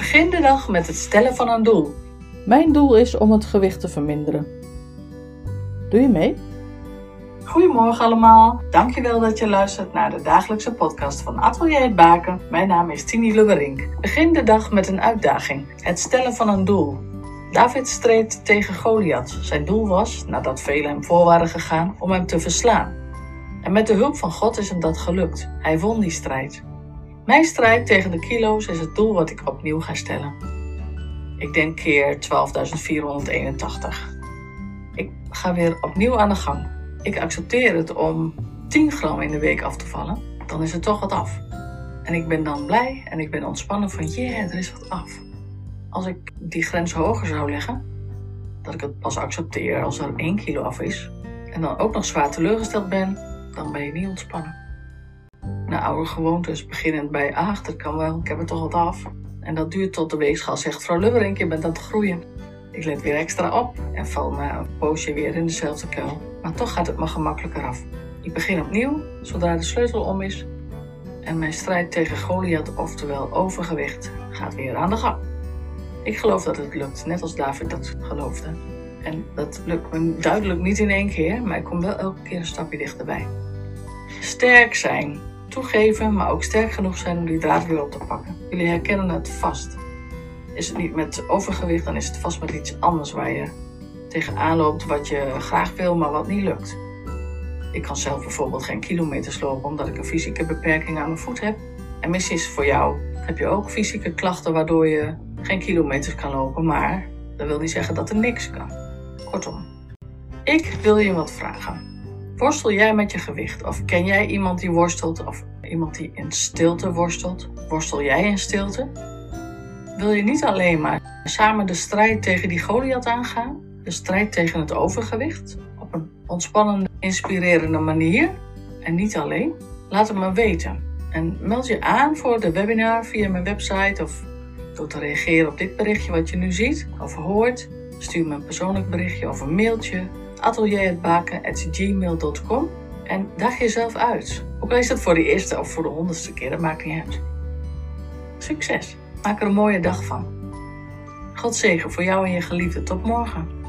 Begin de dag met het stellen van een doel. Mijn doel is om het gewicht te verminderen. Doe je mee? Goedemorgen allemaal. Dankjewel dat je luistert naar de dagelijkse podcast van Atelier het Baken. Mijn naam is Tini Lubberink. Begin de dag met een uitdaging. Het stellen van een doel. David streed tegen Goliath. Zijn doel was, nadat velen hem voor waren gegaan, om hem te verslaan. En met de hulp van God is hem dat gelukt. Hij won die strijd. Mijn strijd tegen de kilo's is het doel wat ik opnieuw ga stellen. Ik denk keer 12.481. Ik ga weer opnieuw aan de gang. Ik accepteer het om 10 gram in de week af te vallen. Dan is het toch wat af. En ik ben dan blij en ik ben ontspannen van yeah, er is wat af. Als ik die grens hoger zou leggen, dat ik het pas accepteer als er 1 kilo af is, en dan ook nog zwaar teleurgesteld ben, dan ben je niet ontspannen. Na oude gewoontes, beginnend bij, ach, dat kan wel, ik heb het toch wat af. En dat duurt tot de weegschaal zegt, vrouw Lubberink, je bent aan het groeien. Ik let weer extra op en val na een poosje weer in dezelfde kuil. Maar toch gaat het me gemakkelijker af. Ik begin opnieuw, zodra de sleutel om is. En mijn strijd tegen Goliath, oftewel overgewicht, gaat weer aan de gang. Ik geloof dat het lukt, net als David dat geloofde. En dat lukt me duidelijk niet in één keer, maar ik kom wel elke keer een stapje dichterbij. Sterk zijn. Toegeven, maar ook sterk genoeg zijn om die draad weer op te pakken. Jullie herkennen het vast. Is het niet met overgewicht, dan is het vast met iets anders waar je tegenaan loopt wat je graag wil, maar wat niet lukt. Ik kan zelf bijvoorbeeld geen kilometers lopen omdat ik een fysieke beperking aan mijn voet heb. En misschien is voor jou heb je ook fysieke klachten waardoor je geen kilometers kan lopen, maar dat wil niet zeggen dat er niks kan. Kortom, ik wil je wat vragen. Worstel jij met je gewicht? Of ken jij iemand die worstelt? Of iemand die in stilte worstelt? Worstel jij in stilte? Wil je niet alleen maar samen de strijd tegen die Goliath aangaan? De strijd tegen het overgewicht? Op een ontspannende, inspirerende manier? En niet alleen? Laat het me weten. En meld je aan voor de webinar via mijn website of door te reageren op dit berichtje wat je nu ziet of hoort. Stuur me een persoonlijk berichtje of een mailtje atelierhetbaken.gmail.com en dag jezelf uit. Ook al is het voor de eerste of voor de honderdste keer, dat maakt niet uit. Succes! Maak er een mooie dag van. God zegen voor jou en je geliefde. Tot morgen.